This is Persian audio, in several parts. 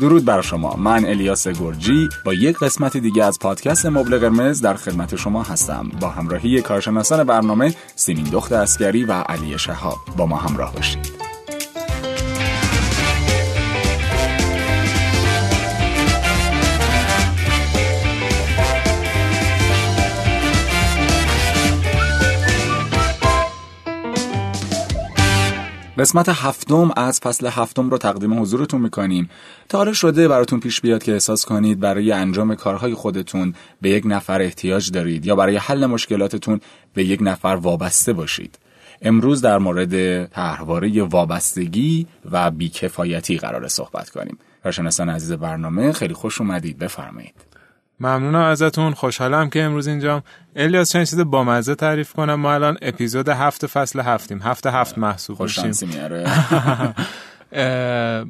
درود بر شما. من الیاس گرجی با یک قسمت دیگه از پادکست مبل قرمز در خدمت شما هستم. با همراهی کارشناسان برنامه سیمین دخت اسکری و علی شهاب. با ما همراه باشید. قسمت هفتم از فصل هفتم رو تقدیم حضورتون می‌کنیم. تا حالا شده براتون پیش بیاد که احساس کنید برای انجام کارهای خودتون به یک نفر احتیاج دارید یا برای حل مشکلاتتون به یک نفر وابسته باشید. امروز در مورد طرحواره وابستگی و بیکفایتی قرار صحبت کنیم. کارشناسان عزیز برنامه خیلی خوش اومدید. بفرمایید. ممنونم ازتون. خوشحالم که امروز اینجام. الیاس چند چیز بامزه تعریف کنم. ما الان اپیزود هفت فصل هفتیم. هفت هفت محسوب میشیم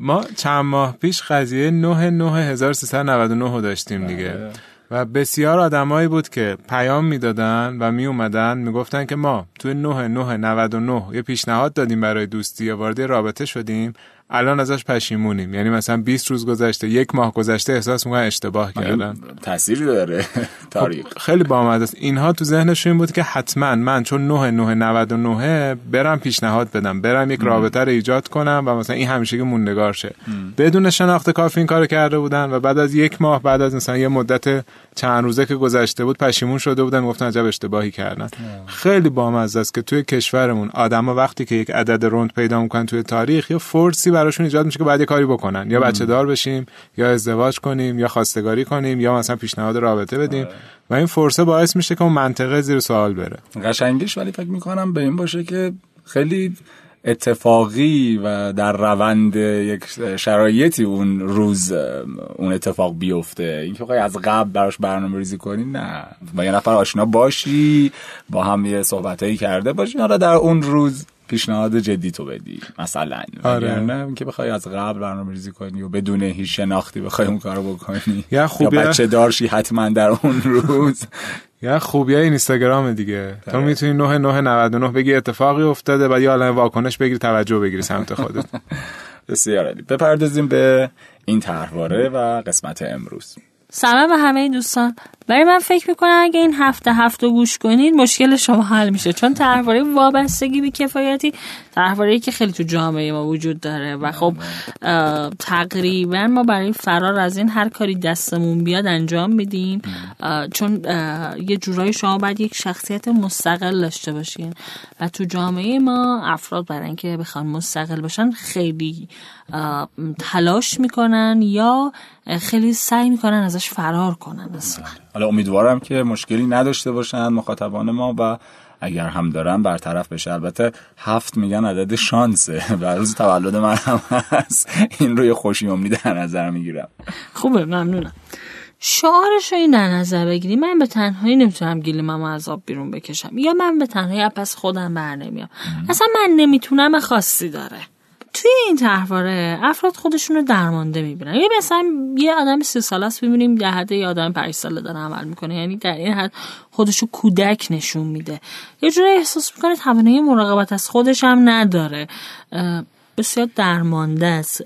ما چند ماه پیش قضیه 9 9 1399 داشتیم دیگه. بله. و بسیار آدمایی بود که پیام می‌دادن و می اومدن می‌گفتن که ما توی 9 9 99 یه پیشنهاد دادیم برای دوستی یا وارد رابطه شدیم. الان ازش پشیمونیم. یعنی مثلا 20 روز گذشته یک ماه گذشته احساس می‌کنن اشتباه کردن تأثیری داره؟ تاریخ. خب خیلی بامزه است. اینها تو ذهنشون بود که حتما من چون 9 9 99 برم پیشنهاد بدم. برم یک رابطه رو ایجاد کنم و مثلا این همیشه موندگار شه. بدون شناخت کافی این کارو کرده بودن و بعد از یک ماه بعد از مثلا یه مدت چند روزه که گذشته بود پشیمون شده بودن گفتن عجب اشتباهی کردن. خیلی بامزه است که توی کشورمون آدما وقتی که یک عدد رند پیدا می‌کنن توی تاریخ یا فورسی براشون ایجاد میشه که بعد کاری بکنن. یا بچه دار بشیم یا ازدواج کنیم یا خواستگاری کنیم یا مثلا پیشنهاد رابطه بدیم. و این فرصه باعث میشه که اون منطقه زیر سوال بره. قشنگیش ولی فکر می‌کنم به این باشه که خیلی اتفاقی و در روند یک شرایطی اون روز اون اتفاق بیفته. این که از قبل براش برنامه ریزی کنی نه. با یه نفر آشنا باشی با هم یه صحبتایی کرده باشی. حالا در اون روز پیشنهاد جدی تو بدی مثلا. آره. نه که بخوای از قبل برنامه ریزی کنی و بدون هیچ شناختی بخوای اون کارو بکنی. یا خوبی یا بچه دارشی حتما در اون روز. یا خوبی های اینستاگرام دیگه. تو آره. می‌تونی 9999 بگی اتفاقی افتاده و یا الان واکنش بگیری توجه بگیری سمت خودت. بسیار عالی. بپردازیم به این طرحواره و قسمت امروز. سلام به همه دوستان. برای من فکر می‌کنم اگه این هفته هفته گوش کنید مشکل شما حل میشه. چون طرحواره وابستگی به کفایتی طرحواره که خیلی تو جامعه ما وجود داره و خب تقریبا ما برای فرار از این هر کاری دستمون بیاد انجام میدیم. چون یه جورایی شما باید یک شخصیت مستقل داشته باشین. و تو جامعه ما افراد برای اینکه بخوان مستقل باشن خیلی تلاش می‌کنن یا خیلی سعی می‌کنن ازش فرار کنن اصلا. حالا امیدوارم که مشکلی نداشته باشن مخاطبان ما و اگر هم دارن برطرف بشه. البته هفت میگن عدد شانسه و روز تولد من هم هست. این روی خوشی امنی در نظر می‌گیرم. خوبه ممنونم. شعارش رو این در نظر بگیری. من به تنهایی نمی‌تونم گیلیممو از آب بیرون بکشم. یا من به تنهایی پس خودم بر نمیام. اصلا من نمی‌تونم خاصی داره. توی این تحواره افراد خودشون رو درمانده می‌بینن. یه مثلا یه آدم سی ساله است ببینیم در حد یه آدم پنج ساله داره عمل می‌کنه. یعنی در این حد خودشو کودک نشون میده. یه جوری احساس می‌کنه توانایی مراقبت از خودش هم نداره. بسیار درمانده است.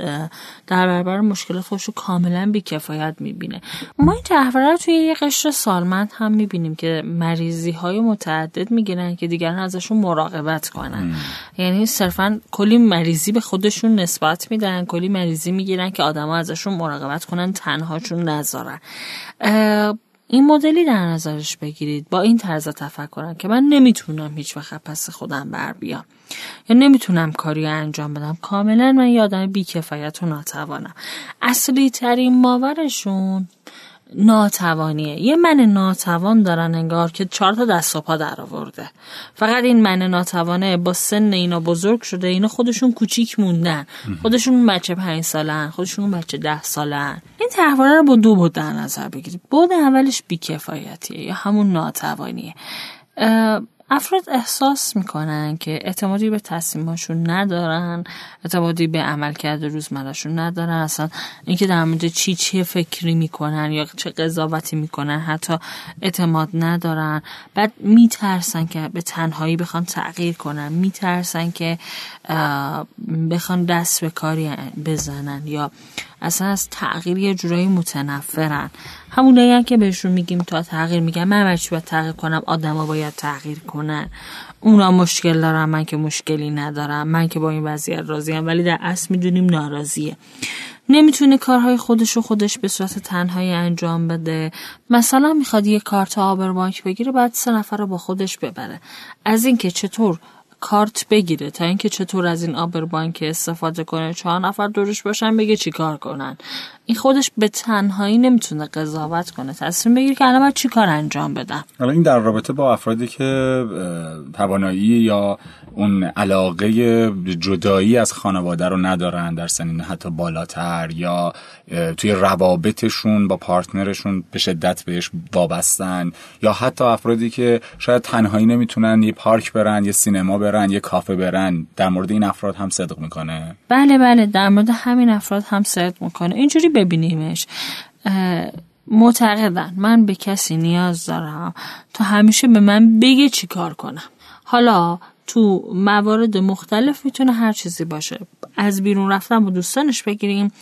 در برابر مشکل خودش رو کاملا بیکفایت می‌بینه. ما این تحوره رو توی یه قشر سالمند هم می‌بینیم که مریضی های متعدد می‌گیرن که دیگران ازشون مراقبت کنن. یعنی صرفا کلی مریضی به خودشون نسبت میدن کلی مریضی می‌گیرن که آدما ازشون مراقبت کنن تنهاشون نذارن. این مدلی در نظرش بگیرید. با این طرز تفکرم که من نمی‌تونم هیچ وقت پس خودم بر بیام. یا نمی‌تونم کاری انجام بدم. کاملا من یادم بیکفایت و ناتوانم. اصلی ترین ماورشون ناتوانیه. یه من ناتوان دارن انگار که چهار تا دست و پا در آورده. فقط این من ناتوانه با سن اینا بزرگ شده اینا خودشون کوچیک موندن. خودشون بچه پنج سالن خودشون بچه ده سالن. این تحواره رو با دو بود در نظر بگیرید. بود اولش بیکفایتیه یا همون ناتوانیه. افراد احساس می‌کنن که اعتمادی به تصمیماشون ندارن اعتمادی به عملکرد روزمرهشون ندارن اصلا اینکه در مورد چی چه فکری می‌کنن یا چه قضاوتی می‌کنن حتی اعتماد ندارن. بعد میترسن که به تنهایی بخوان تغییر کنن میترسن که بخوان دست به کاری بزنن یا اصلا از تغییر یه جورایی متنفرن. همونایی که بهشون میگیم تا تغییر میگن من بچه باید تغییر کنم؟ آدما باید تغییر کنن. اونا مشکل دارن من که مشکلی ندارم. من که با این وضعیت راضیم ولی در اصل می‌دونیم ناراضیه. نمی‌تونه کارهای خودش رو خودش به صورت تنهایی انجام بده. مثلا می‌خواد یه کارت آبربانک بگیره بعد سه نفر رو با خودش ببره. از اینکه چطور کارت بگیره تا اینکه چطور از این آبربانک استفاده کنه. چهار نفر دورش باشن بگه چی کار کنن. این خودش به تنهایی نمی‌تونه قضاوت کنه. تصمیم بگیره که الان باید چی کار انجام بدم؟ حالا این در رابطه با افرادی که توانایی یا اون علاقه جدایی از خانواده رو ندارن در سنین حتی بالاتر یا توی روابطشون با پارتنرشون به شدت بهش وابستن یا حتی افرادی که شاید تنهایی نمی‌تونن یه پارک برن یه سینما برن یه کافه برن در مورد این افراد هم صدق می‌کنه؟ بله بله در مورد همین افراد هم صدق می‌کنه. اینجوری ببینیمش. معتقدن من به کسی نیاز دارم تا همیشه به من بگه چی کار کنم. حالا تو موارد مختلف می‌تونه هر چیزی باشه. از بیرون رفتن با دوستانش بگیریم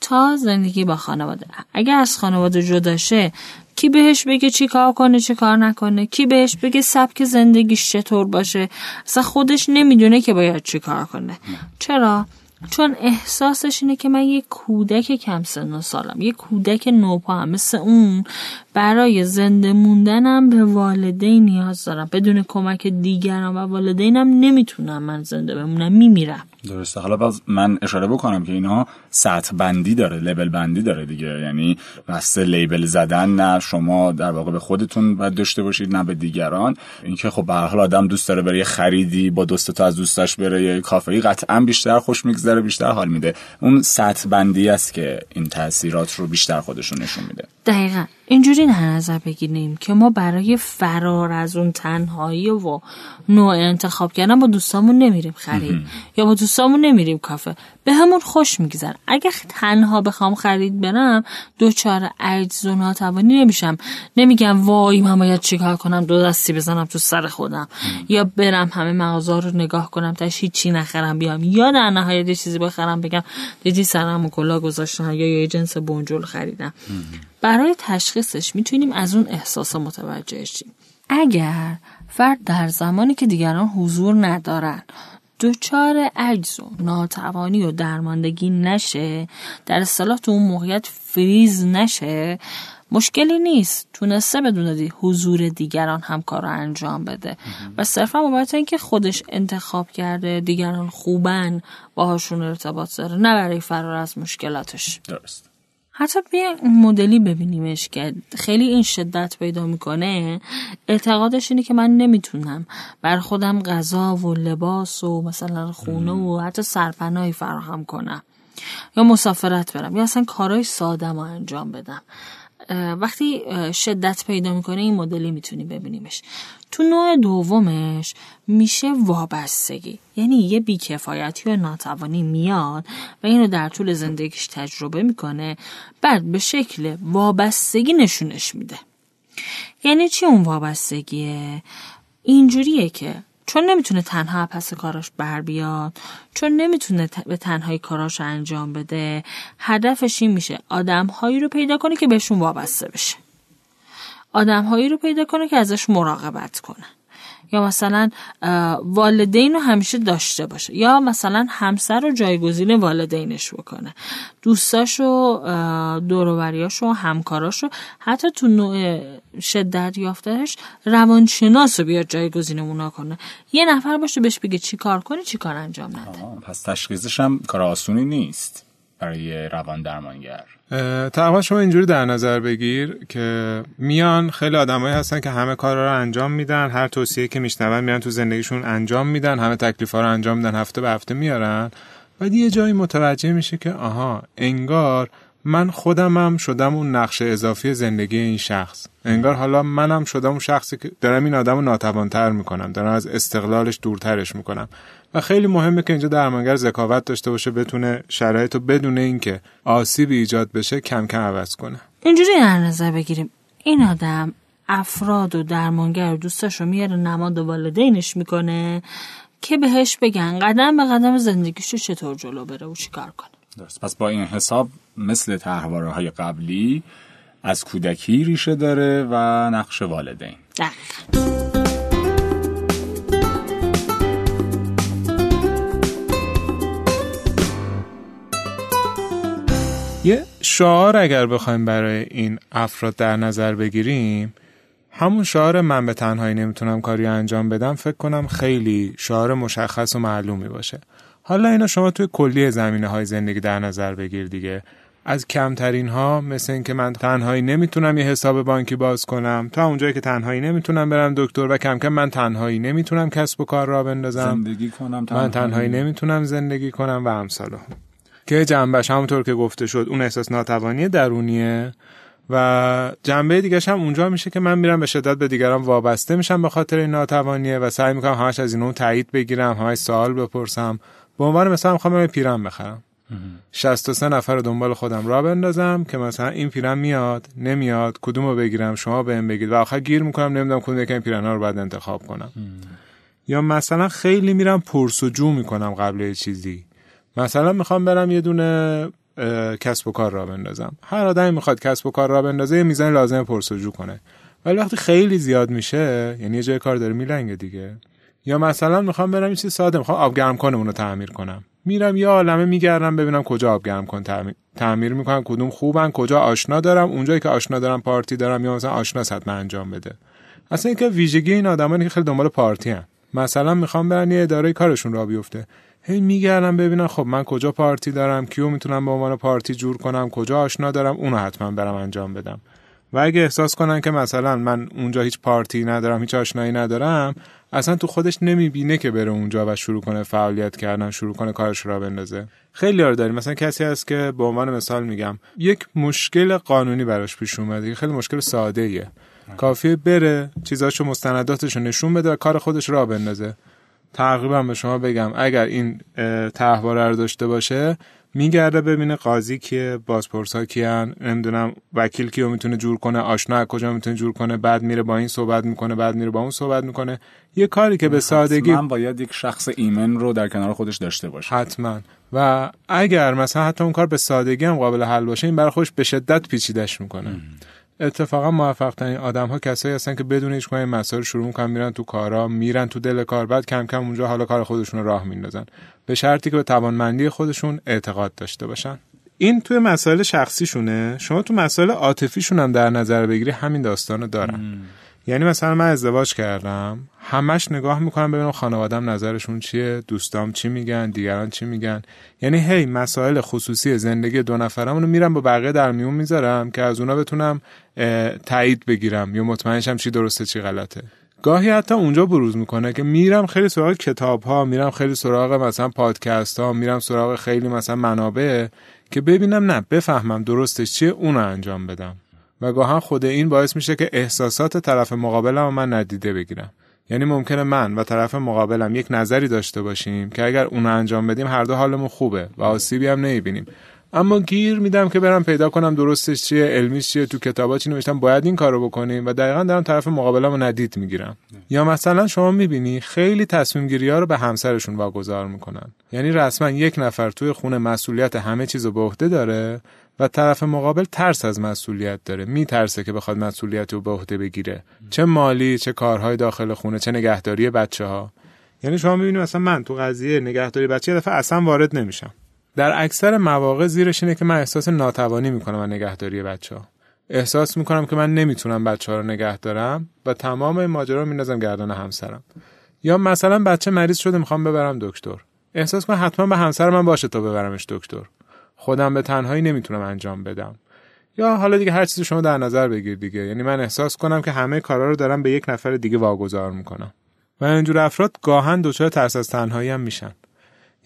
تا زندگی با خانواده. اگر از خانواده جداشه کی بهش بگه چی کار کنه چی کار نکنه؟ کی بهش بگه سبک زندگیش چطور باشه؟ اصلا خودش نمی‌دونه که باید چی کار کنه. چرا؟ چون احساسش اینه که من یه کودک کم سن و سالم یه کودک نوپا مثل اون. برای زنده موندنم به والدین نیاز دارم. بدون کمک دیگران و والدینم نمی‌تونم من زنده بمونم. میمیرم. درسته. حالا باز من اشاره بکنم که اینها سطح بندی داره لبل بندی داره دیگه. یعنی بسته لیبل زدن نه شما در واقع به خودتون باید داشته باشید نه به دیگران. اینکه خب به حال آدم دوست داره بره خریدی با دوست تا از دوستاش بره یه کافه قطعا بیشتر خوش میگذره بیشتر حال میده. اون سطح بندی است که این تاثیرات رو بیشتر خودشون نشون میده. دقیقا. اینجوری در نظر بگیریم که ما برای فرار از اون تنهایی و نوع انتخاب کردن با دوستامون نمیریم خرید. یا با دوستامون نمیریم کافه. به همون خوش میگذر اگه تنها بخوام خرید برم دوچار عجز و ناتوانی نمیشم. نمیگم وای من باید چیکار کنم دو دستی بزنم تو سر خودم. یا برم همه مغازه رو نگاه کنم تاش هیچی نخرم بیام. یا در نهایت یه چیزی بخرم بگم دیدی سرم کلا گذاشتن یا یه جنس بونجول خریدم. برای تشخیصش می‌تونیم از اون احساس متوجه شیم. اگر فرد در زمانی که دیگران حضور ندارن دچار عجز و ناتوانی و درماندگی نشه در اصطلاح تو اون موقعیت فریز نشه مشکلی نیست. تونسته بدون دی حضور دیگران هم کار رو انجام بده. و صرفا بابت اینکه خودش انتخاب کرده دیگران خوبن باهاشون ارتباط داره نه برای فرار از مشکلاتش. درست. حتی بیا مدلی ببینیمش که خیلی این شدت پیدا می‌کنه اعتقادش اینه که من نمی‌تونم. بر خودم غذا و لباس و مثلا خونه و حتی سرپناهی فراهم کنم. یا مسافرت برم. یا اصلا کارهای ساده ما انجام بدم. وقتی شدت پیدا می‌کنه این مدلی می‌تونی ببینیمش. تو نوع دومش میشه وابستگی. یعنی یه بیکفایتی و ناتوانی میاد و اینو در طول زندگیش تجربه می‌کنه بعد به شکل وابستگی نشونش میده. یعنی چی اون وابستگیه؟ اینجوریه که چون نمی‌تونه تنها پس کاراش بر بیاد چون نمی‌تونه به تنهایی کاراش انجام بده هدفش این میشه آدمهایی رو پیدا کنه که بهشون وابسته بشه. آدمهایی رو پیدا کنه که ازش مراقبت کنه یا مثلا والدین رو همیشه داشته باشه. یا مثلا همسر رو جایگزین والدینش بکنه. دوستاش و دوروبریاش و همکاراش رو حتی تو نوع شدت یافتهش روانشناس رو بیاد جایگزین اونا کنه. یه نفر باشه بهش بگه چی کار کنی چی کار انجام نده. پس تشخیصش هم کار آسونی نیست برای روان درمانگر. تقریبا شما اینجوری در نظر بگیر که میان خیلی آدمایی هستن که همه کار رو انجام میدن هر توصیه که میشنون میان تو زندگیشون انجام میدن همه تکلیف ها رو انجام میدن هفته به هفته میارن. بعد یه جایی متوجه میشه که آها انگار من خودمم شدم اون نقش اضافی زندگی این شخص. انگار حالا منم شدم اون شخصی که دارم این آدم رو ناتوانتر می‌کنم دارم از استقلالش دورترش می‌کنم. و خیلی مهمه که اینجا درمانگر ذکاوت داشته باشه بتونه شرایط رو بدون اینکه آسیبی ایجاد بشه کم کم عوض کنه. اینجوری در نظر بگیریم. این آدم افراد و درمانگر و دوستاش رو میاره نماد والدینش می‌کنه که بهش بگن قدم به قدم زندگیش رو چطور جلو بره و چیکار کنه. درست. پس با این حساب مثل تحواره های قبلی از کودکی ریشه داره و نقش والدین. دقیقا. یه شعار اگر بخوایم برای این افراد در نظر بگیریم همون شعار من به تنهایی نمی‌تونم کاری انجام بدم فکر کنم خیلی شعار مشخص و معلومی باشه. حالا اینا شما توی کلی زمینه های زندگی در نظر بگیر دیگه. از کمترین ها مثل اینکه من تنهایی نمی‌تونم یه حساب بانکی باز کنم تا اونجایی که تنهایی نمی‌تونم برم دکتر و کم کم من تنهایی نمی‌تونم کسب و کار را بندازم. زندگی کنم من تنهایی نمی‌تونم زندگی کنم و امثال. که جنبش همونطور که گفته شد اون احساس ناتوانی درونیه و جنبه دیگه هم اونجا میشه که من میرم به شدت به دیگران وابسته میشم به خاطر این ناتوانیه و سعی می‌کنم همش از این اون تایید بگیرم همش سوال بپرسم. به عنوان مثلا می‌خوام برم پیرم بخرم. 63 نفر رو دنبال خودم را بندازم که مثلا این پیرم میاد نمیاد کدومو بگیرم شما بهم بگید. و آخر گیر می‌کنم نمی‌دونم کدوم یکی پیرنا رو باید انتخاب کنم. یا مثلا خیلی میرم پرسجو می‌کنم قبل یه چیزی. مثلا می‌خوام برم یه دونه کسب و کار را بندازم. هر آدمی می‌خواد کسب و کار را بندازه یه میزان لازم پرسجو کنه. ولی وقتی خیلی زیاد میشه یعنی یه جای کار داره میلنگه دیگه. یا مثلا می‌خوام برم یه چیز ساده می‌خوام آب گرم کنه رو تعمیر کنم. میرم یه عالمه میگردم ببینم کجا آب گرم کن تعمیر, تعمیر می‌کنم کدوم خوبن کجا آشنا دارم اونجایی که آشنا دارم پارتی دارم یا مثلا آشنا حتما انجام بده. اصلا اینکه ویژگی این آدمانی که خیلی دنبال پارتی هن. مثلا می‌خوام برن یه اداره کارشون را بیفته. هی میگردم ببینم خب من کجا پارتی دارم کیو می‌تونم به عنوان پارتی جور کنم کجا آشنا دارم اونو حتما برم انجام بدم. و اگه احساس کنن که مثلا من اونجا هیچ پارتی ندارم هیچ آشنایی ندارم اصلا تو خودش نمی‌بینه که بره اونجا و شروع کنه فعالیت کردن شروع کنه کارش را بندازه. خیلی یار داریم. مثلا کسی هست که به عنوان مثال میگم یک مشکل قانونی براش پیش اومده خیلی مشکل ساده ایه کافیه بره چیزاشو مستنداتشو نشون بده و کار خودش را بندازه. تقریبا به شما بگم اگر این تحواره رو داشته باشه میگرده ببینه قاضی کیه بازپرس ها کیان نمی‌دونم وکیل کیو می‌تونه جور کنه آشنا از کجا می‌تونه جور کنه بعد میره با این صحبت می‌کنه بعد میره با اون صحبت می‌کنه. یه کاری که به سادگی من باید یک شخص ایمن رو در کنار خودش داشته باشه. حتما. و اگر مثلا حتی اون کار به سادگی هم قابل حل باشه این برای خودش به شدت پیچیدش می‌کنه. اتفاقا موفق ترین آدم ها کسایی هستن که بدون هیچ این مسائل شروع می‌کنن میرن تو کارا میرن تو دل کار بعد کم کم اونجا حالا کار خودشون رو راه میندازن. به شرطی که به توانمندی خودشون اعتقاد داشته باشن. این توی مسائل شخصیشونه. شما تو مسائل عاطفیشون هم در نظر بگیری همین داستانو دارن. یعنی مثلا من ازدواج کردم همش نگاه می‌کنم ببینم خانوادم نظرشون چیه دوستام چی میگن دیگران چی میگن. یعنی هی مسائل خصوصی زندگی دو نفرمون رو میرم با بقیه در میون می‌ذارم که از اونا بتونم تایید بگیرم یا مطمئنشم چی درسته چی غلطه. گاهی حتی اونجا بروز می‌کنه که میرم خیلی سراغ کتاب ها میرم خیلی سراغ مثلا پادکست ها میرم سراغ خیلی مثلا منابع که ببینم نه بفهمم درستش چیه اونو انجام بدم. و گاهن خود این باعث میشه که احساسات طرف مقابلم من ندیده بگیرم. یعنی ممکنه من و طرف مقابلم یک نظری داشته باشیم که اگر اونو انجام بدیم هر دو حالمون خوبه و آسیبی هم نمی‌بینیم. اما گیر میدم که برم پیدا کنم درستش چیه علمیش چیه تو کتابا چی نوشتم باید این کارو بکنیم و دقیقا دارم طرف مقابلمو ندید می‌گیرم. یا مثلا شما می‌بینی خیلی تصمیم گیری ها رو به همسرشون واگذار می‌کنن. یعنی رسما یک نفر توی خونه مسئولیت همه چیزو به عهده داره و طرف مقابل ترس از مسئولیت داره. میترسه که بخواد مسئولیت رو به عهده بگیره. چه مالی چه کارهای داخل خونه چه نگهداری بچه ها یعنی شما می‌بینید مثلا من تو قضیه نگهداری بچه دفعه اصلا وارد نمیشم. در اکثر مواقع زیرش اینه که من احساس ناتوانی می‌کنم از نگهداری بچه ها احساس می‌کنم که من نمی‌تونم بچه ها رو نگه دارم و تمام این ماجرا رو میندازم گردن همسرم. یا مثلا بچه مریض شده می‌خوام ببرم دکتر. احساس کنم حتما به همسر من باشه تا ببرمش دکتر. خودم به تنهایی نمی‌تونم انجام بدم. یا حالا دیگه هر چیزی شما در نظر بگیر دیگه. یعنی من احساس کنم که همه کارا رو دارم به یک نفر دیگه واگذار می‌کنم. و اینجور افراد گاهن دچار ترس از تنهایی هم میشن.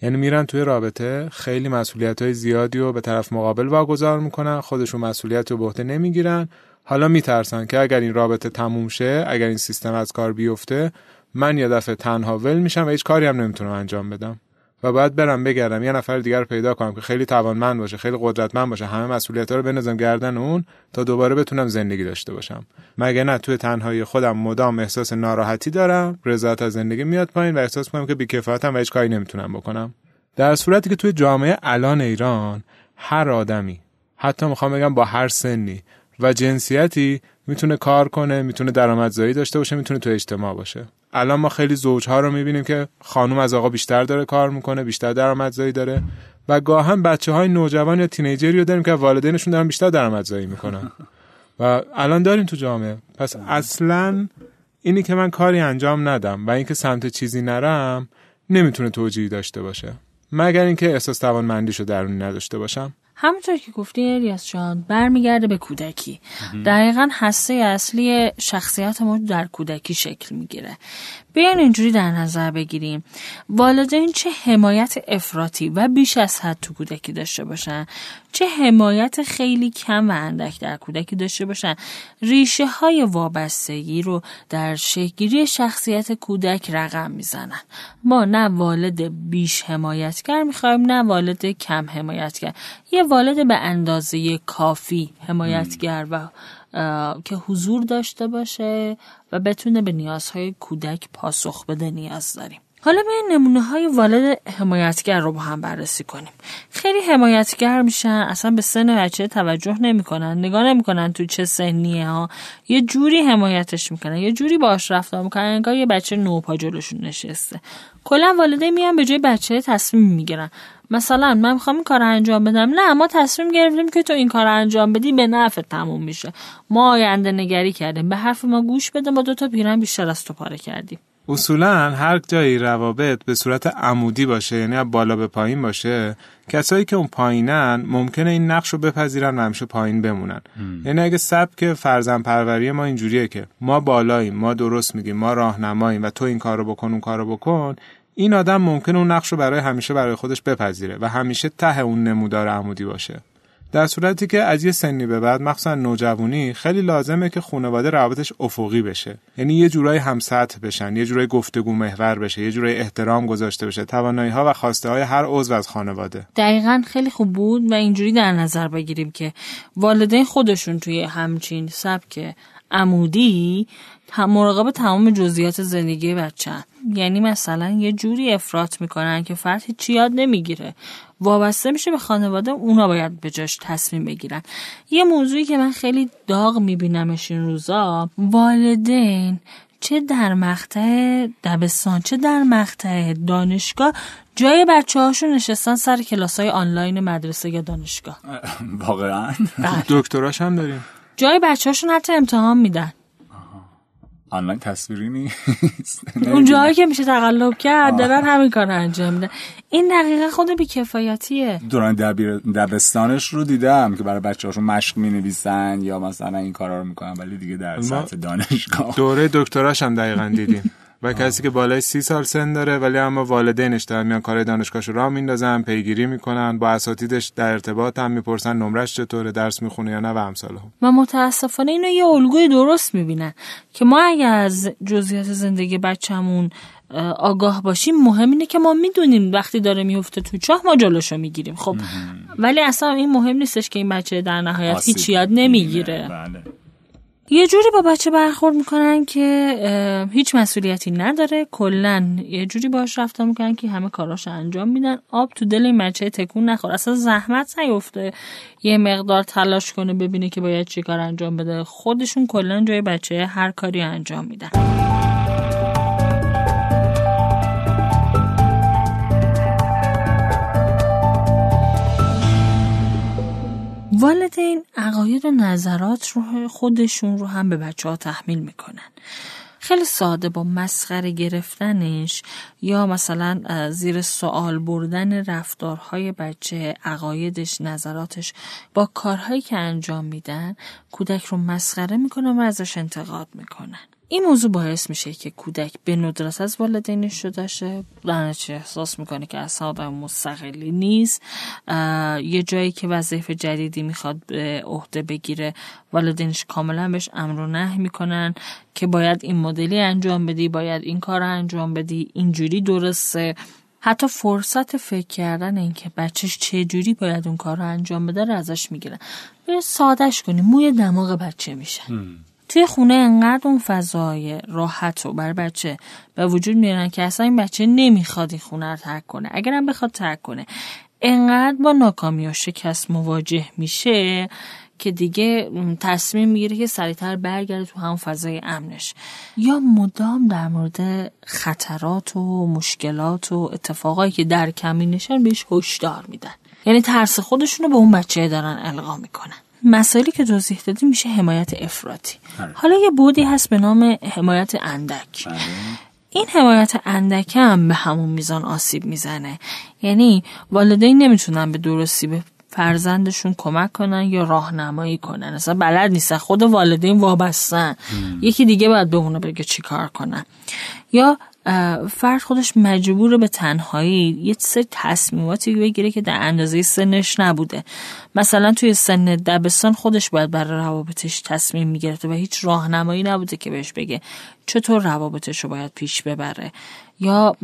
یعنی میرن توی رابطه خیلی مسئولیت های زیادی رو به طرف مقابل واگذار می‌کنن خودشون مسئولیت رو به عهده نمی‌گیرن. حالا میترسن که اگر این رابطه تموم شه اگر این سیستم از کار بیفته من یه دفعه تنها ول میشم و هیچ کاری هم نمی‌تونم انجام بدم. و باید برم بگردم. یه نفر دیگر رو پیدا کنم که خیلی توانمند باشه خیلی قدرتمند باشه. همه مسئولیت رو بنازم گردن اون تا دوباره بتونم زندگی داشته باشم. مگه نه توی تنهایی خودم مدام احساس ناراحتی دارم رضایت از زندگی میاد پایین و احساس کنم که بیکفایتم و هیچ کاری نمی‌تونم بکنم. در صورتی که توی جامعه الان ایران هر آدمی حتی می‌خوام بگم با هر سنی و جنسیتی می‌تونه کار کنه می‌تونه درآمدزایی داشته باشه می‌تونه تو اجتماع باشه. الان ما خیلی زوجها رو می‌بینیم که خانم از آقا بیشتر داره کار می‌کنه بیشتر درآمدزایی داره و گاهن بچه های نوجوان یا تینیجری رو داریم که والدینشون دارن بیشتر درآمدزایی می‌کنن. و الان داریم تو جامعه. پس اصلا اینی که من کاری انجام ندم و اینکه سمت چیزی نرم نمی‌تونه توجیهی داشته باشه. مگر اینکه احساس توانمندیشو درونی نداشته باشم. همونطور که گفتی الیاس جان برمیگرده به کودکی. دقیقا هسته اصلی شخصیت ما در کودکی شکل می‌گیره. بیاین اینجوری در نظر بگیریم. والدین چه حمایت افراطی و بیش از حد تو کودکی داشته باشن؟ چه حمایت خیلی کم و اندک در کودکی داشته باشن؟ ریشه های وابستگی رو در شکلگیری شخصیت کودک رقم می‌زنن. ما نه والد بیش حمایتگر می‌خوایم نه والد کم حمایتگر. یه والد به اندازه کافی حمایتگر و که حضور داشته باشه و بتونه به نیازهای کودک پاسخ بده نیاز داریم. حالا به نمونه های والد حمایتگر رو با هم بررسی کنیم. خیلی حمایتگر میشن اصلا به سن بچه توجه نمی‌کنن نگاه نمی‌کنن تو چه سنیه ها. یه جوری حمایتش می‌کنن یه جوری باش رفتار می‌کنن انگار یه بچه نوپا جلوشون نشسته. کلا والدین میان به جای بچه تصمیم می‌گیرن. مثلا من می‌خوام این کار انجام بدم. نه ما تصمیم گرفتیم که تو این کار انجام بدی به نفع تموم میشه. ما آینده نگری کردیم. به حرف ما گوش بده ما دو تا پیرن بیشتر از تو پاره کردیم. اصولا هر جایی روابط به صورت عمودی باشه یعنی بالا به پایین باشه کسایی که اون پایینن ممکنه این نقش رو بپذیرن و همیشه پایین بمونن. یعنی اگه سبک فرزن پروری ما اینجوریه که ما بالاییم ما درست میگیم ما راهنماییم و تو این کارو بکن اون کارو بکن این آدم ممکنه اون نقش رو برای همیشه برای خودش بپذیره و همیشه ته اون نمودار عمودی باشه. در صورتی که از یه سنی به بعد مخصوصا نوجوانی خیلی لازمه که خانواده روابطش افقی بشه. یعنی یه جورایی همسطح بشن یه جورایی گفتگو محور بشه یه جورایی احترام گذاشته بشه توانایی ها و خواسته های هر عضو از خانواده. دقیقا خیلی خوب بود و اینجوری در نظر بگیریم که والدین خودشون توی همچین سبک عمودی مراقب تمام جزئیات زندگی بچه یعنی مثلا یه جوری افراط می‌کنن که فرد هیچی یاد نمی‌گیره. وابسته میشه به خانواده اونا باید به جاش تصمیم بگیرن. یه موضوعی که من خیلی داغ میبینمش این روزا والدین چه در مقطع دبستان چه در مقطع دانشگاه جای بچه هاشون نشستن سر کلاس های آنلاین مدرسه یا دانشگاه. واقعا؟ بله. دکتراش هم داریم. جای بچه هاشون حتی امتحان میدن. آنلاین تصویری نیست. اون جایی که میشه تقلب کرد دارن همین کار انجام میدن. این دقیقا خود بیکفایتیه دوران دبیر دبستانش رو دیدم که برای بچه هاشون مشق می نویسن یا مثلا این کارا رو می‌کنن ولی دیگه در سطح دانشگاه. دوره دکتراش هم دقیقا دیدیم. و کسی که بالای سی سال سن داره ولی اما والدینش دارن میان کار دانشگاهش را میندازن پیگیری می‌کنن با اساتیدش در ارتباط هم می‌پرسن نمرش چطوره درس می‌خونه یا نه و امثال هم. و متاسفانه اینو یه الگوی درست می‌بینن که ما اگر از جزئیات زندگی بچهمون آگاه باشیم مهم اینه که ما می‌دونیم وقتی داره میفته تو چاه ما جلوشو می‌گیریم خب. ولی اصلا این مهم نیستش که این بچه در نهایت هیچ یاد نمی‌گیره. بله. یه جوری با بچه برخورد می‌کنن که هیچ مسئولیتی نداره. کلا یه جوری باش رفتار می‌کنن که همه کاراش انجام میدن. آب تو دل این بچه تکون نخور. اصلا زحمت نیفته یه مقدار تلاش کنه ببینه که باید چی کار انجام بده. خودشون کلا جای بچه هر کاری انجام میدن. والدین عقاید و نظرات رو خودشون رو هم به بچه ها تحمیل می‌کنن. خیلی ساده با مسخره گرفتنش یا مثلا زیر سوال بردن رفتارهای بچه عقایدش نظراتش با کارهایی که انجام میدن کودک رو مسخره می‌کنن و ازش انتقاد می‌کنن. این موضوع باعث میشه که کودک به ندرت از والدینش شده شه چه احساس می‌کنه که اصلا آدم مستقلی نیست. یه جایی که وظیفه جدیدی می‌خواد به عهده بگیره والدینش کاملا بهش امر و نه می‌کنن که باید این مدلی انجام بدی باید این کار انجام بدی اینجوری درسته. حتی فرصت فکر کردن اینکه بچهش چه جوری باید اون کار رو انجام بده رو ازش می‌گیرن. سادش کنی موی دماغ بچه میشه. توی خونه انقدر اون فضای راحت رو بر بچه به وجود میارن که اصلا این بچه نمی‌خواد این خونه رو ترک کنه. اگرم بخواد ترک کنه. انقدر با ناکامی و شکست مواجه میشه که دیگه تصمیم می‌گیره که سریعتر برگرده تو همون فضای امنش. یا مدام در مورد خطرات و مشکلات و اتفاقایی که در کمینشن بهش هشدار میدن. یعنی ترس خودشونو به اون بچه دارن القا می‌کنن. مسائلی که توضیح دادی میشه حمایت افراطی. حالا یه بودی هست به نام حمایت اندک. این حمایت اندک هم به همون میزان آسیب می‌زنه. یعنی والدین نمی‌تونن به درستی به فرزندشون کمک کنن یا راهنمایی کنن. اصلا بلد نیستن. خود والدین وابستن. یکی دیگه باید به اونو بگه چی کار کنن. یا فرد خودش مجبور به تنهایی یه سری تصمیماتی بگیره که در اندازه سنش نبوده. مثلا توی سن دبستان خودش باید برای روابطش تصمیم می‌گرفته و هیچ راهنمایی نبوده که بهش بگه چطور روابطش رو باید پیش ببره. یا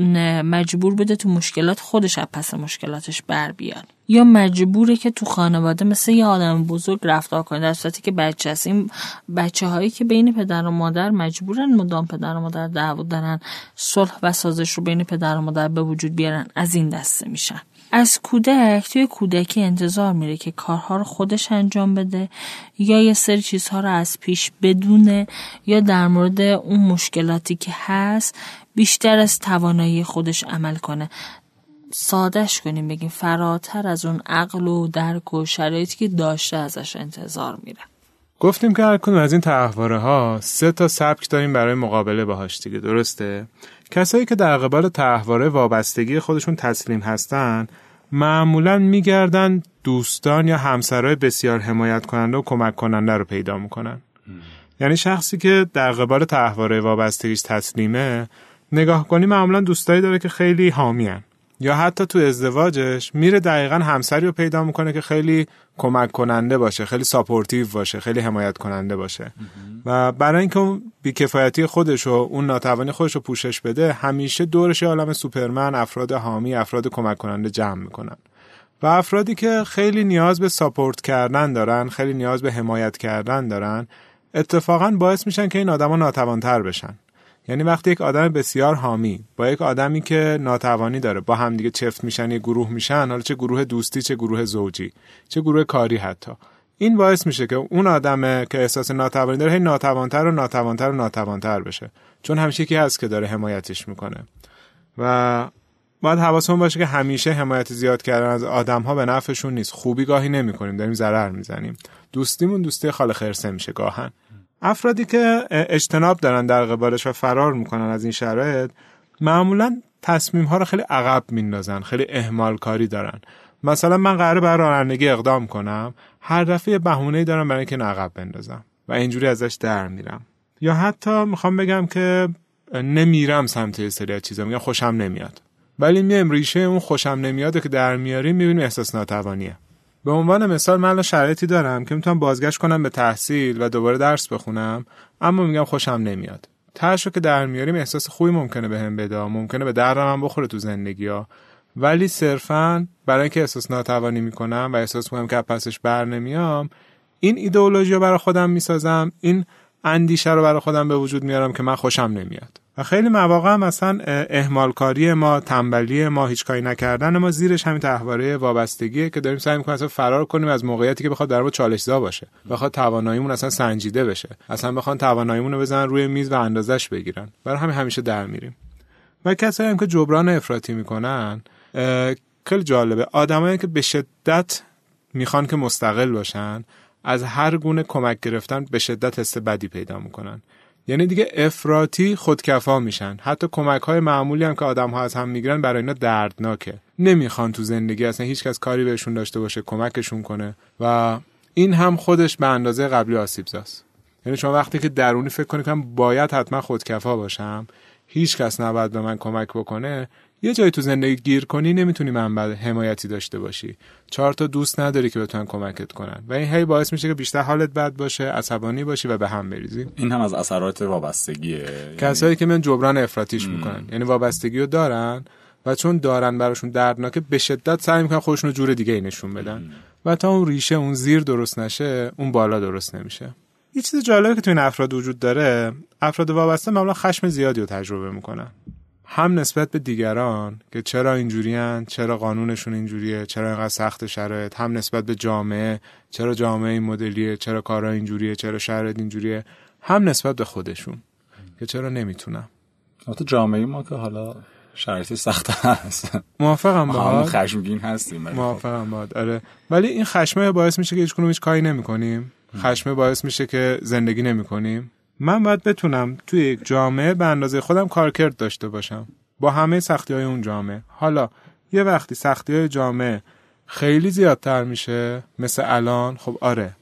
مجبور بده تو مشکلات خودش از پس مشکلاتش بر بیاد. یا مجبوره که تو خانواده مثل یه آدم بزرگ رفتار کنه در صورتی که بچه هست این بچه هایی که بین پدر و مادر مجبورن مدام پدر و مادر دعوا دارن صلح و سازش رو بین پدر و مادر به وجود بیارن از این دسته میشن. از کودک توی کودکی انتظار میره که کارها رو خودش انجام بده یا یه سری چیزها رو از پیش بدونه یا در مورد اون مشکلاتی که هست بیشتر از توانایی خودش عمل کنه. سادش کنیم بگیم فراتر از اون عقل و درک و شرایطی که داشته ازش انتظار میره. گفتیم که هر کدوم از این تحواره ها سه تا سبک داریم برای مقابله باهاش دیگه درسته؟ کسایی که در قبال تحواره وابستگی خودشون تسلیم هستن معمولا میگردن دوستان یا همسرای بسیار حمایت کننده و کمک کننده رو پیدا می‌کنن. یعنی شخصی که در قبال طرحواره وابستگیش تسلیمه نگاه کنی معمولا دوستایی داره که خیلی حامیان. یا حتی تو ازدواجش میره دقیقا همسری رو پیدا می‌کنه که خیلی کمک کننده باشه خیلی supportive باشه خیلی حمایت کننده باشه و برای اینکه اون بیکفایتی خودش و اون ناتوانی خودش رو پوشش بده همیشه دورش عالم سوپرمن افراد حامی افراد کمک کننده جمع می‌کنن. و افرادی که خیلی نیاز به support کردن دارن خیلی نیاز به حمایت کردن دارن اتفاقا باعث میشن که این آدما ناتوانتر بشن. یعنی وقتی یک آدم بسیار حامی با یک آدمی که ناتوانی داره با هم دیگه چفت میشن یه گروه میشن حالا چه گروه دوستی چه گروه زوجی چه گروه کاری حتی. این باعث میشه که اون آدمه که احساس ناتوانی داره هی ناتوانتر و ناتوانتر و ناتوانتر بشه. چون همیشه کی هست که داره حمایتش می‌کنه. و باید حواسمون باشه که همیشه حمایت زیاد کردن از آدم ها به نفعشون نیست. خوبی گاهی نمی‌کنیم داریم ضرر می‌زنیم. دوستیمون دوستی خال خرسه میشه گاهن. افرادی که اجتناب دارن در قبالش و فرار می‌کنن از این شرایط معمولا تصمیم ها رو خیلی عقب میندازن خیلی اهمال کاری دارن. مثلا من قراره برای رانندگی اقدام کنم هر دفعه بهونه دارم برای اینکه عقب بندازم و اینجوری ازش در میرم. یا حتی می‌خوام بگم که نمیرم سمت یه سری از چیزا میگم خوشم نمیاد. ولی میایم ریشه اون خوشم نمیاده که در میاریم می‌بینیم احساس ناتوانیه. به عنوان مثال من الان شرایطی دارم که می‌تونم بازگشت کنم به تحصیل و دوباره درس بخونم اما میگم خوشم نمیاد. تاشو که در میاریم احساس خوبی ممکنه به هم بده ممکنه به دردم هم بخوره تو زندگی ها ولی صرفا برای اینکه احساس ناتوانی می‌کنم و احساس می‌کنم که پسش بر نمیام این ایدئولوژی رو برای خودم می‌سازم این اندیشه رو برای خودم به وجود میارم که من خوشم نمیاد. و خیلی مواقع مثلا اهمال کاری ما تنبلی ما هیچ کاری نکردن ما زیرش همین تحواره وابستگیه که داریم سعی می‌کنیم اصلا فرار کنیم از موقعیتی که بخواد در ما چالشزا باشه. بخواد تواناییمون اصلا سنجیده بشه. اصلا بخوان تواناییمون رو بزنن روی میز و اندازش بگیرن. برای همین همیشه در میریم. و کسایی هم که جبران افراطی می‌کنن خیلی جالبه. آدمایی که به شدت می‌خوان که مستقل باشن از هر گونه کمک گرفتن به شدت حس بدی پیدا می‌کنن. یعنی دیگه افراطی خودکفا میشن. حتی کمک های معمولی هم که آدم ها از هم می‌گیرن برای اینا دردناکه. نمی‌خوان تو زندگی اصلا هیچکس کاری بهشون داشته باشه کمکشون کنه. و این هم خودش به اندازه قبلی آسیبزاست. یعنی شما وقتی که درونی فکر کنید که باید حتما خودکفا باشم هیچ کس نباید به من کمک بکنه یه جایی تو زندگی گیر کنی نمی‌تونی منبع حمایتی داشته باشی. چهار تا دوست نداری که بتونن کمکت کنن. و این هی باعث میشه که بیشتر حالت بد باشه عصبانی باشی و به هم بریزی. این هم از اثرات وابستگیه. کسایی که من جبران افراطیش می‌کنن. یعنی وابستگی رو دارن و چون دارن براشون دردناکه به شدت سعی می‌کنن خودشون رو جور دیگه ای نشون بدن. و تا اون ریشه اون زیر درست نشه اون بالا درست نمیشه. یه چیز جالبی که تو این افراد وجود داره افراد وابسته معمولا خشم زیادی رو تجربه می‌کنن. هم نسبت به دیگران که چرا اینجوریان چرا قانونشون اینجوریه چرا اینقدر سخت شرایط. هم نسبت به جامعه چرا جامعه این مدلیه چرا کارا اینجوریه چرا شرایط اینجوریه. هم نسبت به خودشون که چرا نمی‌تونم البته جامعه ما که حالا شرایط سخت هست. موافقم با خشمگین هستیم. خب. موافقم باد آره. ولی این خشمه باعث میشه که هیچ کنون هیچ کاری نمی‌کنیم. خشمه باعث میشه که زندگی نمی‌کنیم. من باید بتونم توی یک جامعه به اندازه خودم کارکرد داشته باشم. با همه سختی های اون جامعه. حالا یه وقتی سختی های جامعه خیلی زیادتر میشه مثل الان خب آره.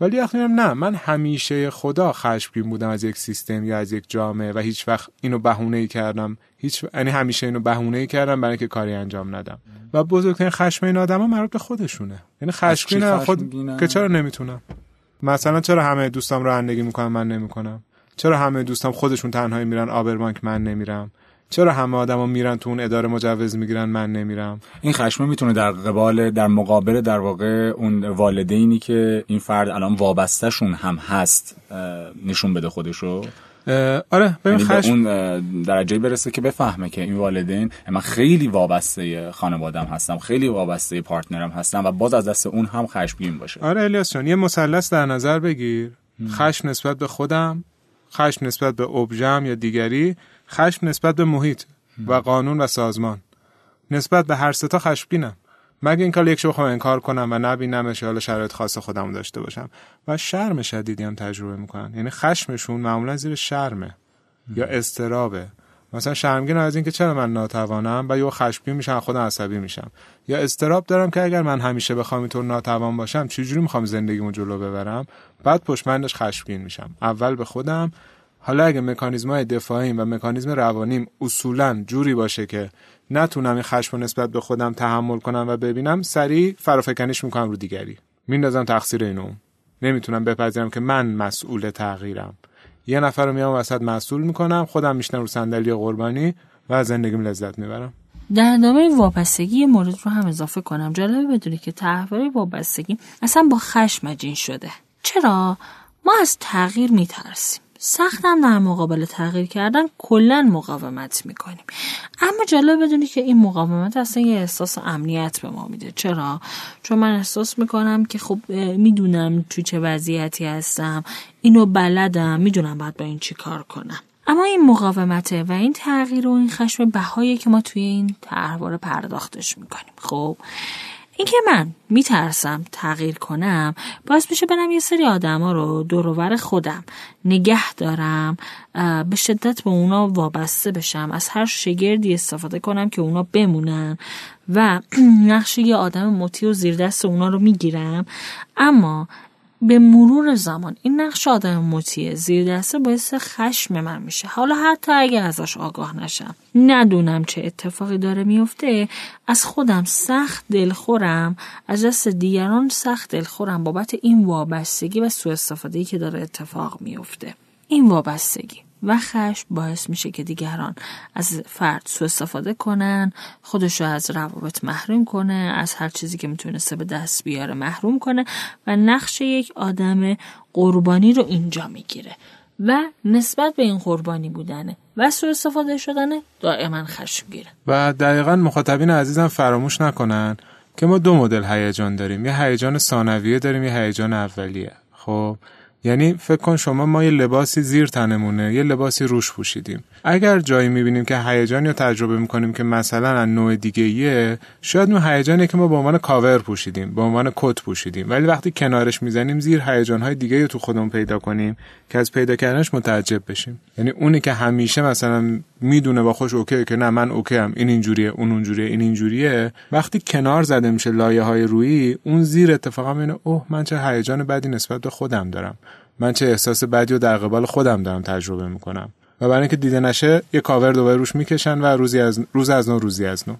ولی میگم نه من همیشه خدا خشمگین بودم از یک سیستم یا از یک جامعه و هیچ وقت اینو بهونه ای کردم. هیچ یعنی همیشه اینو بهونه ای کردم برای اینکه کاری انجام ندم. و بزرگترین خشم این آدما مربوط به خودشونه. یعنی خشمگین خود؟ که چرا نمی‌تونم؟ مثلا چرا همه دوستام رانندگی می‌کنن من نمی‌کنم؟ چرا همه دوستام خودشون تنهایی میرن آبربانک من نمیرم؟ چرا همه آدما میرن تو اون اداره مجوز می‌گیرن من نمیرم؟ این خشمه می‌تونه در قبال در مقابل در واقع اون والدینی که این فرد الان وابستهشون هم هست نشون بده خودشو؟ آره ببین یعنی خشم. اون درجه برسه که بفهمه که این والدین من خیلی وابسته خانوادم هستم خیلی وابسته پارتنرم هستم و باز از دست اون هم خشمگین باشه. آره الیاس جان یه مثلث در نظر بگیر. خشم نسبت به خودم خشم نسبت به ابژم یا دیگری خشم نسبت به محیط و قانون و سازمان. نسبت به هر ستا خشمگینم. مگه این کار یک شو بخوام انکار کنم و نبینمش حالا شرایط خاص خودم داشته باشم؟ و شرم شدیدی هم تجربه می‌کنن. یعنی خشمشون معمولا زیر شرمه یا استرابه مثلا شرمگین از اینکه چرا من ناتوانم و یا خشمگین میشم خودم عصبی میشم. یا استراب دارم که اگر من همیشه بخوام اینطور ناتوان باشم چجوری می‌خوام زندگیمو جلو ببرم؟ بعد پشمندش خشمگین میشم. اول به خودم حالا اگه مکانیزم های دفاعیم و مکانیزم روانیم اصولا جوری باشه که نتونم این خشم رو نسبت به خودم تحمل کنم و ببینم سریع فرافکنیش می‌کنم رو دیگری. میندازم تقصیر اینو نمی‌تونم بپذیرم که من مسئول تغییرم. یه نفر رو میام وسط مسئول می‌کنم خودم میشنم رو صندلی قربانی و از زندگیم لذت می‌برم. در ادامه وابستگی مورد رو هم اضافه کنم. جالبه بدونی که تحول وابستگی اصلا با خشم مجین شده. چرا؟ ما از تغییر میترسیم. سختم در مقابل تغییر کردن کلا مقاومت می‌کنیم. اما جالب بدونی که این مقاومت اصلا یه احساس امنیت به ما میده. چرا؟ چون من احساس می‌کنم که خب می‌دونم تو چه وضعیتی هستم اینو بلدم می‌دونم باید با این چی کار کنم. اما این مقاومته و این تغییر و این خشم بهایی که ما توی این طرحواره پرداختش می‌کنیم. خب؟ اینکه من میترسم تغییر کنم باعث میشه برم یه سری آدما رو دورور خودم نگه دارم به شدت به اونا وابسته بشم از هر شگردی استفاده کنم که اونا بمونن و نقش یه آدم مطیع و زیر دست اونا رو می‌گیرم. اما به مرور زمان این نقش آدم مطیع زیر دسته باعث خشم من میشه. حالا حتی اگه ازش آگاه نشم. ندونم چه اتفاقی داره میفته. از خودم سخت دلخورم. از دست دیگران سخت دلخورم بابت این وابستگی و سوء استفاده که داره اتفاق میفته. این وابستگی. و خشم باعث میشه که دیگران از فرد سوء استفاده کنن خودشو از روابط محروم کنه از هر چیزی که می‌تونسته به دست بیاره محروم کنه و نقش یک آدم قربانی رو اینجا می‌گیره. و نسبت به این قربانی بودنه و سوء استفاده شدنه دائما خشم گیره. و دقیقا مخاطبین عزیزم فراموش نکنن که ما دو مدل هیجان داریم. یه هیجان ثانویه داریم یه هیجان اولیه. خب یعنی فکر کن شما ما یه لباسی زیر تنمونه یه لباسی روش پوشیدیم. اگر جایی می‌بینیم که هیجان یا تجربه می‌کنیم که مثلا از نوع دیگه ایه شاید اون هیجانی که ما به عنوان کاور پوشیدیم به عنوان کت پوشیدیم. ولی وقتی کنارش می‌زنیم زیر هیجان های دیگه تو خودمون پیدا کنیم که از پیدا کردنش متعجب بشیم. یعنی اونی که همیشه مثلا می‌دونه با خودش okay که نه من okay ام این اینجوریه اون اونجوریه این اینجوریه. وقتی کنار زده میشه لایه های رویی اون زیر اتفاقا اینه اوه من چه هیجان بدی نسبت به خودم دارم. من چه احساس بدی رو در قبال خودم دارم تجربه می‌کنم. و برای اینکه دیده نشه یه کاور دوباره روش می‌کشن و روزی از روز از نو روزی از نو.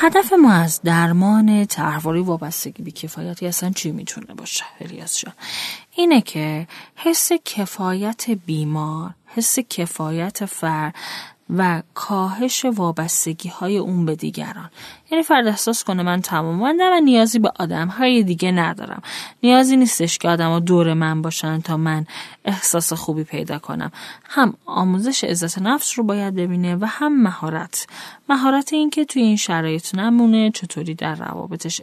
هدف ما از درمان طرحواره وابستگی بی کفایتی اصلا چی می‌تونه باشه الیاس جان؟ اینه که حس کفایت بیمار حس کفایت فر و کاهش وابستگی های اون به دیگران. یعنی فرد احساس کنه من تمام و نیازی به آدم های دیگه ندارم. نیازی نیستش که آدم ها دور من باشن تا من احساس خوبی پیدا کنم. هم آموزش عزت نفس رو باید ببینه و هم مهارت. مهارت این که توی این شرایط نمونه چطوری در روابطش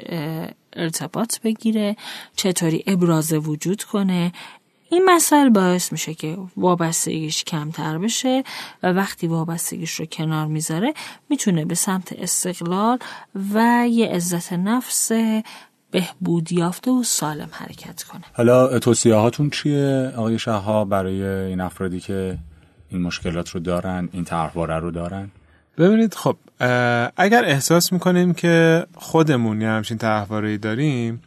ارتباط بگیره چطوری ابراز وجود کنه. این مسئله باعث میشه که وابستگیش کمتر بشه و وقتی وابستگیش رو کنار می‌ذاره می‌تونه به سمت استقلال و یه عزت نفس بهبود یافته و سالم حرکت کنه. حالا توصیه هاتون چیه؟ آقای شهها برای این افرادی که این مشکلات رو دارن این طرحواره رو دارن؟ ببینید خب اگر احساس می‌کنیم که خودمون یه همچین طرحواره داریم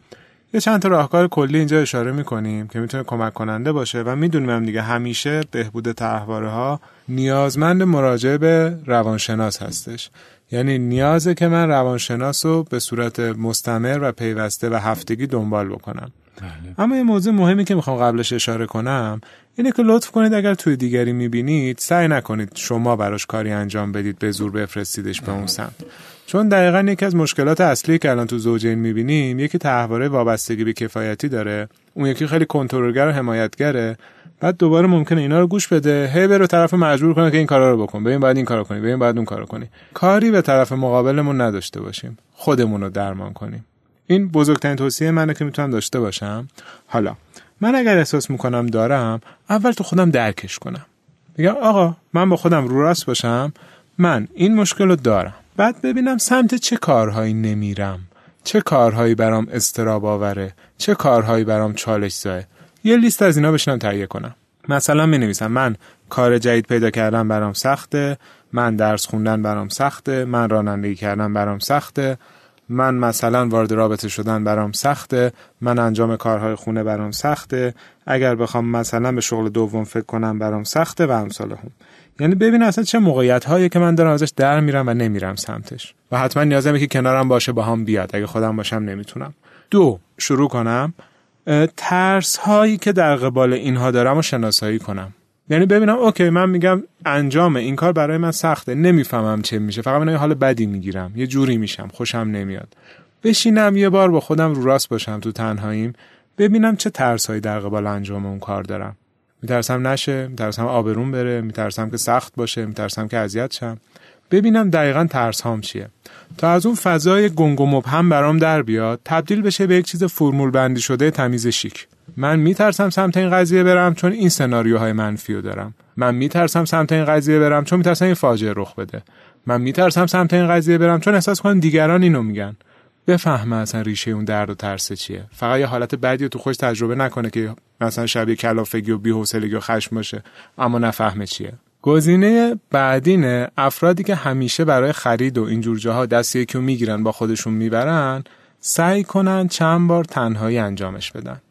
یه چند تا راهکار کلی اینجا اشاره می‌کنیم که می‌تونه کمک کننده باشه و می‌دونیم هم دیگه همیشه بهبود تحواره ها نیازمند مراجعه به روانشناس هستش. یعنی نیازه که من روانشناس رو به صورت مستمر و پیوسته و هفتگی دنبال بکنم. بله. اما یه موضوع مهمی که می‌خوام قبلش اشاره کنم اینه که لطف کنید اگر توی دیگری می‌بینید سعی نکنید شما براش کاری انجام بدید به زور بفرستیدش به اون سمت. چون دقیقا یکی از مشکلات اصلی که الان تو زوجین می‌بینیم یکی تحواره وابستگی به کفایتی داره. اون یکی خیلی کنترلگر و حمایتگره. بعد دوباره ممکنه اینا رو گوش بده. هی بره طرف مجبور کنه که این کارا رو بکن. ببین بعد این کارو کنی ببین بعد اون کارو کنی. کاری به طرف مقابلمون نداشته باشیم. خودمون رو درمان کنیم. این بزرگترین توصیه منه که می‌تونم داشته باشم. حالا من اگر احساس می‌کنم دارم اول تو خودم درکش کنم. میگم آقا من با خودم رو راست باشم. من این مشکل رو دارم. بعد ببینم سمت چه کارهایی نمیرم. چه کارهایی برام استراب آوره. چه کارهایی برام چالش زایه یه لیست از اینا بشنم تهیه کنم. مثلا می نویسم من کار جدید پیدا کردن برام سخته. من درس خوندن برام سخته. من رانندگی کردن برام سخته. من مثلا وارد رابطه شدن برام سخته. من انجام کارهای خونه برام سخته. اگر بخوام مثلا به شغل دوم فکر کنم برام سخته و امثال هم یعنی ببین اصلا چه موقعیت هایی که من دارم ازش در میرم و نمیرم سمتش. و حتما نیازمه که کنارم باشه با هم بیاد. اگه خودم باشم نمی‌تونم. دو شروع کنم. ترس هایی که در قبال اینها دارم و شناسایی کنم. یعنی ببینم اوکی من میگم انجام این کار برای من سخته. نمی‌فهمم چه میشه. فقط من حال بدی می‌گیرم. یه جوری میشم. خوشم نمیاد. بشینم یه بار با خودم رو راست باشم تو تنهاییم. ببینم چه ترسهایی در قبال انجام اون کار دارم. میترسم نشه میترسم آبرون بره میترسم که سخت باشه میترسم که اذیت شم. ببینم دقیقا ترس هام چیه. تا از اون فضای گنگ و مبهم برام در بیاد تبدیل بشه به یک چیز فرمول بندی شده تمیز شیک. من میترسم سمت این قضیه برم چون این سناریوهای منفی رو دارم. من میترسم سمت این قضیه برم چون میترسم این فاجعه رخ بده. من میترسم سمت این قضیه برم چون احساس کنم دیگران اینو میگن. بفهمه اصلا ریشه اون درد و ترس چیه. فقط یه حالت بدی تو خوش تجربه نکنه که مثلا شبیه کلافگی و بی‌حوصلگی و خشم باشه. اما نفهمه چیه. گزینه بعدینه افرادی که همیشه برای خرید و اینجور جاها دست یکی می‌گیرن با خودشون می‌برن سعی کنن چند بار تنهایی انجامش بدن.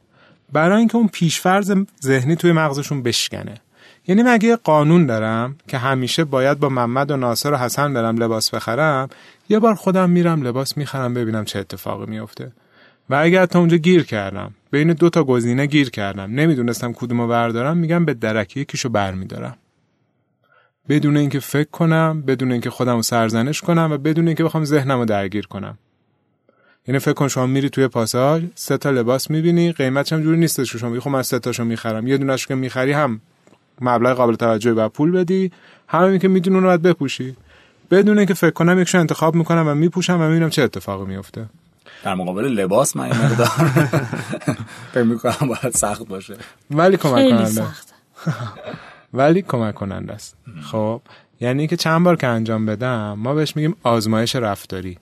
برای اینکه اون پیشفرز ذهنی توی مغزشون بشکنه. یعنی مگه قانون دارم که همیشه باید با محمد و ناصر و حسن برم لباس بخرم یه بار خودم میرم لباس می‌خرم ببینم چه اتفاقی میفته و اگر تا اونجا گیر کردم بین دو تا گزینه گیر کردم نمی‌دونستم کدومو بردارم میگم به درکی یکیشو برمیدارم. بدون اینکه فکر کنم بدون اینکه خودم سرزنش کنم و بدون اینکه بخوام ذهنمو درگیر کنم. یعنی فکر کن شما میری توی پاساژ سه تا لباس می‌بینی قیمتش هم جوری نیستش که شما میگی خب من سه تاشو می‌خرم. یه دونهش که می‌خری هم مبلغ قابل توجهی و پول بدی همین که می‌دونی اون رو بپوشی. بدون اینکه فکر کنم یکشو انتخاب می‌کنم و میپوشم و می‌بینم چه اتفاقی میفته در مقابل لباس من این مقدار فکر می‌کنم باید سخت باشه. ولی کمک کننده. ولی کمک کننده است. خب یعنی که چند بار که انجام بدم ما بهش میگیم آزمایش رفتاری.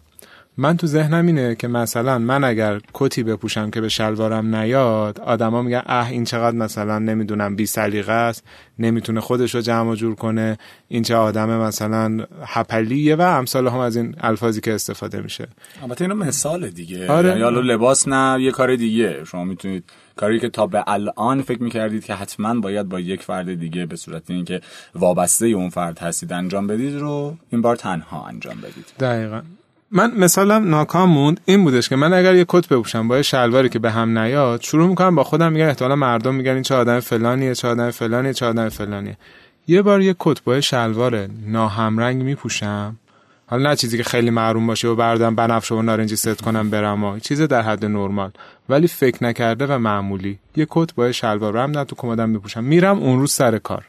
من تو ذهنم اینه که مثلا من اگر کتی بپوشم که به شلوارم نیاد آدما میگن اه این چقدر مثلا نمی‌دونم بی سلیقه است نمی‌تونه خودش رو جمع جور کنه. این چه آدم مثلا هپلیه و امثال هم از این الفاظی که استفاده میشه. البته اینا مثال دیگه. آره. حالا لباس نه یه کار دیگه. شما می‌تونید کاری که تا به الان فکر می‌کردید که حتما باید با یک فرد دیگه به صورت اینکه وابسته اون فرد هستید انجام بدید رو این بار تنها انجام بدید. دقیقا. من مثالم ناکام موند این بودش که من اگر یه کت بپوشم با یه شلواری که به هم نیاد شروع می‌کنم با خودم میگن احتمالا مردم میگن این چه آدم فلانیه چه آدم فلانیه چه آدم فلانیه. یه بار یه کت با شلوار ناهمرنگ میپوشم. حالا نه چیزی که خیلی معروم باشه و بردم بنفشه و نارنجی ست کنم برم و چیز در حد نرمال. ولی فکر نکرده و معمولی. یه کت با شلوار رم تو کمدم میپوشم. میرم اون روز سر کار.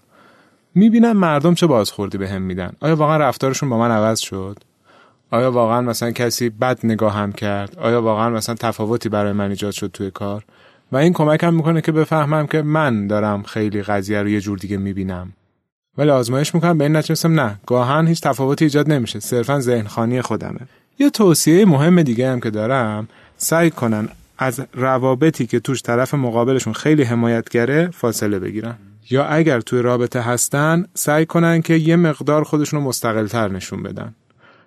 می‌بینم مردم چه بازخوردی به هم میدن. آیا واقعا رفتارشون با من عوض شد؟ آیا واقعا مثلا کسی بد نگاه هم کرد؟ آیا واقعا مثلا تفاوتی برای من ایجاد شد توی کار؟ و این کمکم می‌کنه که بفهمم که من دارم خیلی قضیه رو یه جور دیگه می‌بینم. ولی آزمایش می‌کنم به این نتیجه نه. گاهن هیچ تفاوتی ایجاد نمیشه. صرفا ذهن خانی خودمه. یه توصیه مهم دیگه هم که دارم سعی کنن از روابطی که توش طرف مقابلشون خیلی حمایتگره فاصله بگیرن. یا اگر توی رابطه هستن سعی کنن که یه مقدار خودشون رو مستقلتر نشون بدن.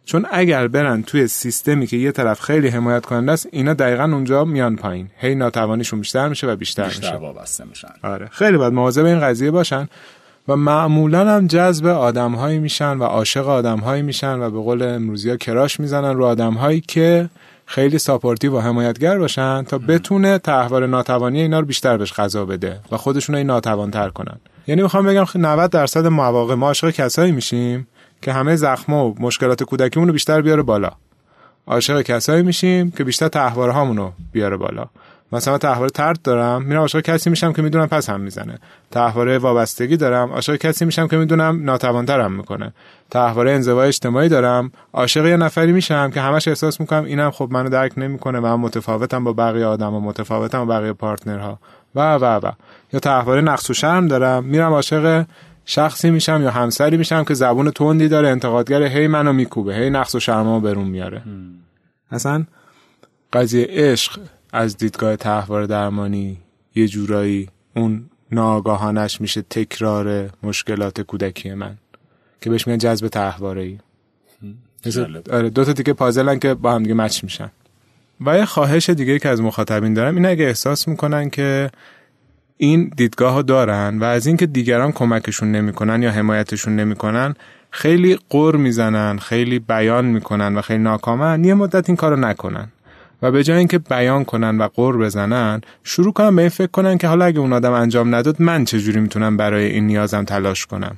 چون اگر برن توی سیستمی که یه طرف خیلی حمایت کننده است اینا دقیقا اونجا میان پایین. هی ناتوانیشون بیشتر میشه و بیشتر, بیشتر میشه. وابسته میشن. آره. خیلی باید مواظب این قضیه باشن و معمولا هم جذب آدمهایی میشن و عاشق آدمهایی میشن و به قول امروزی ها crush می‌زنن رو آدمهایی که خیلی supportive و حمایتگر باشن تا بتونه طرحواره ناتوانی اینا رو بیشتر بهش غذا بده و خودشونو ناتوان تر کنن. یعنی می‌خوام بگم 90 درصد مواقع ما عاشق کسایی میشیم. که همه زخما و مشکلات کودکیمون رو بیشتر بیاره بالا. عاشق کسایی میشیم که بیشتر طرحواره هامونو بیاره بالا. مثلا تحواره ترد دارم میرم عاشق کسی میشم که می‌دونم پس هم می‌زنه. تحواره وابستگی دارم عاشق کسی میشم که می‌دونم ناتوانترم می‌کنه. تحواره انزوای اجتماعی دارم عاشق یه نفری میشم که همش احساس می‌کنم اینم خب منو درک نمی‌کنه من متفاوتم با بقیه آدم و متفاوتم با بقیه پارتنرها. و و و. یا تحواره نقص و شرم دارم میرم عاشق شخصی میشم یا همسری میشم که زبون تندی داره انتقادگر هی منو میکوبه هی نقص و شرمو برون میاره. اصلا قضیه عشق از دیدگاه تحوار درمانی یه جورایی اون ناگاهانش میشه تکرار مشکلات کودکی من که بهش میگن جذب تحواره ای آره دو تا دیگه پازلن که با هم دیگه مچ میشن. و یه خواهش دیگه که از مخاطبین دارم این اگه احساس می‌کنن که این دیدگاه ها دارن و از اینکه دیگران کمکشون نمی‌کنن یا حمایتشون نمی‌کنن خیلی قر می‌زنن خیلی بیان می‌کنن و خیلی ناکامن. یه مدت این کارو نکنن و به جای اینکه بیان کنن و قر بزنن شروع کنن به این فکر کنن که حالا اگه اون آدم انجام نداد من چجوری می‌تونم برای این نیازم تلاش کنم؟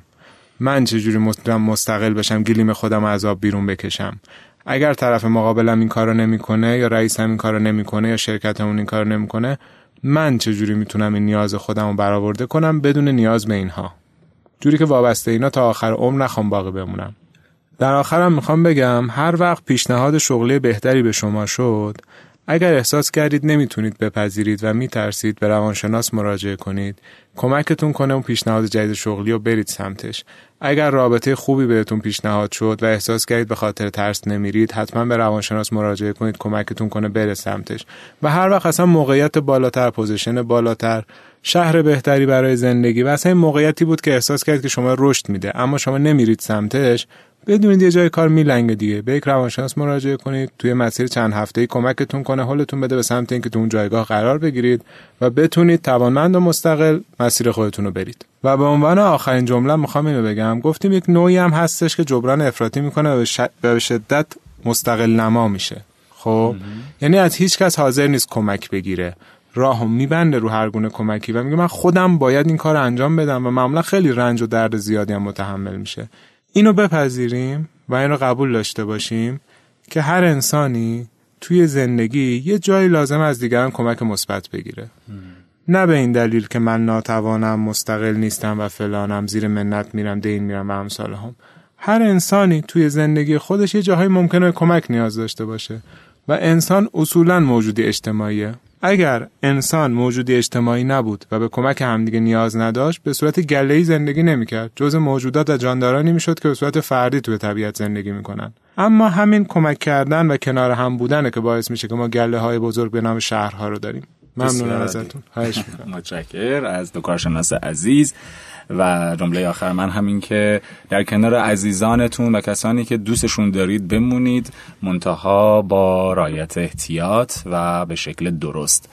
من چجوری می‌تونم مستقل بشم گلیم خودم از آب بیرون بکشم؟ اگر طرف مقابلم این کارو نمی‌کنه یا رئیسم این کارو نمی‌کنه یا شرکتمون این کارو نمی‌کنه من چجوری می‌تونم این نیاز خودم رو برآورده کنم بدون نیاز به اینها؟ جوری که وابسته اینا تا آخر عمر نخوام باقی بمونم. در آخرم می‌خوام بگم هر وقت پیشنهاد شغلی بهتری به شما شد اگر احساس کردید نمی‌تونید بپذیرید و میترسید به روانشناس مراجعه کنید کمکتون کنه اون پیشنهاد جدید شغلی رو برید سمتش. اگر رابطه خوبی بهتون پیشنهاد شد و احساس کردید به خاطر ترس نمیرید حتما به روانشناس مراجعه کنید کمکتون کنه بره سمتش. و هر وقت اصلا موقعیت بالاتر position بالاتر شهر بهتری برای زندگی و اصلا این موقعیتی بود که احساس کردید که شما رشد میده. اما شما نمیرید سمتش. بدونید یه جای کار میلنگه دیگه. به یک روانشناس مراجعه کنید. توی مسیر چند هفته ای کمکتون کنه. حالتون بده به سمت اینکه تو اون جایگاه قرار بگیرید و بتونید توانمند و مستقل مسیر خودتون رو برید. و به عنوان آخرین جمله می‌خوام اینو بگم. گفتیم یک نوعی هم هستش که جبران افراطی می‌کنه و به شدت مستقل نما میشه. خب؟ یعنی از هیچ کس حاضر نیست کمک بگیره. راهو میبنده رو هر گونه کمکی و میگه من خودم باید این کار انجام بدم و معمولا خیلی رنج و درد زیادی هم متحمل میشه. اینو بپذیریم و اینو قبول داشته باشیم که هر انسانی توی زندگی یه جایی لازم از دیگران کمک مثبت بگیره. نه به این دلیل که من ناتوانم مستقل نیستم و فلانم زیر منت میرم دین میرم و هم هر انسانی توی زندگی خودش یه جاهای ممکنه کمک نیاز داشته باشه و انسان اصولا موجودی اجتماعیه. اگر انسان موجودی اجتماعی نبود و به کمک همدیگه نیاز نداشت به صورت گله‌ای زندگی نمی‌کرد. جز موجودات و جاندارانی می‌شد که به صورت فردی توی طبیعت زندگی می‌کنن. اما همین کمک کردن و کنار هم بودنه که باعث میشه که ما گله های بزرگ به نام شهرها رو داریم. ممنونم ازتون. متشکر از دو کارشناس عزیز و جمله آخر من همین که در کنار عزیزانتون و کسانی که دوستشون دارید بمونید منتها با رایت احتیاط و به شکل درست.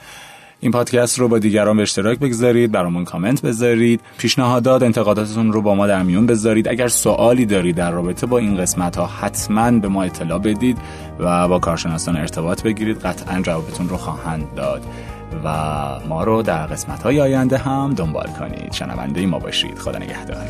این پادکست رو با دیگران به اشتراک بگذارید برامون کامنت بذارید پیشنهادات انتقاداتتون رو با ما در میون بذارید. اگر سوالی دارید در رابطه با این قسمت ها حتما به ما اطلاع بدید و با کارشناسان ارتباط بگیرید. قطعا جوابتون رو خواهند داد. و ما رو در قسمت های آینده هم دنبال کنید. شنونده ما باشید. خدا نگهدار.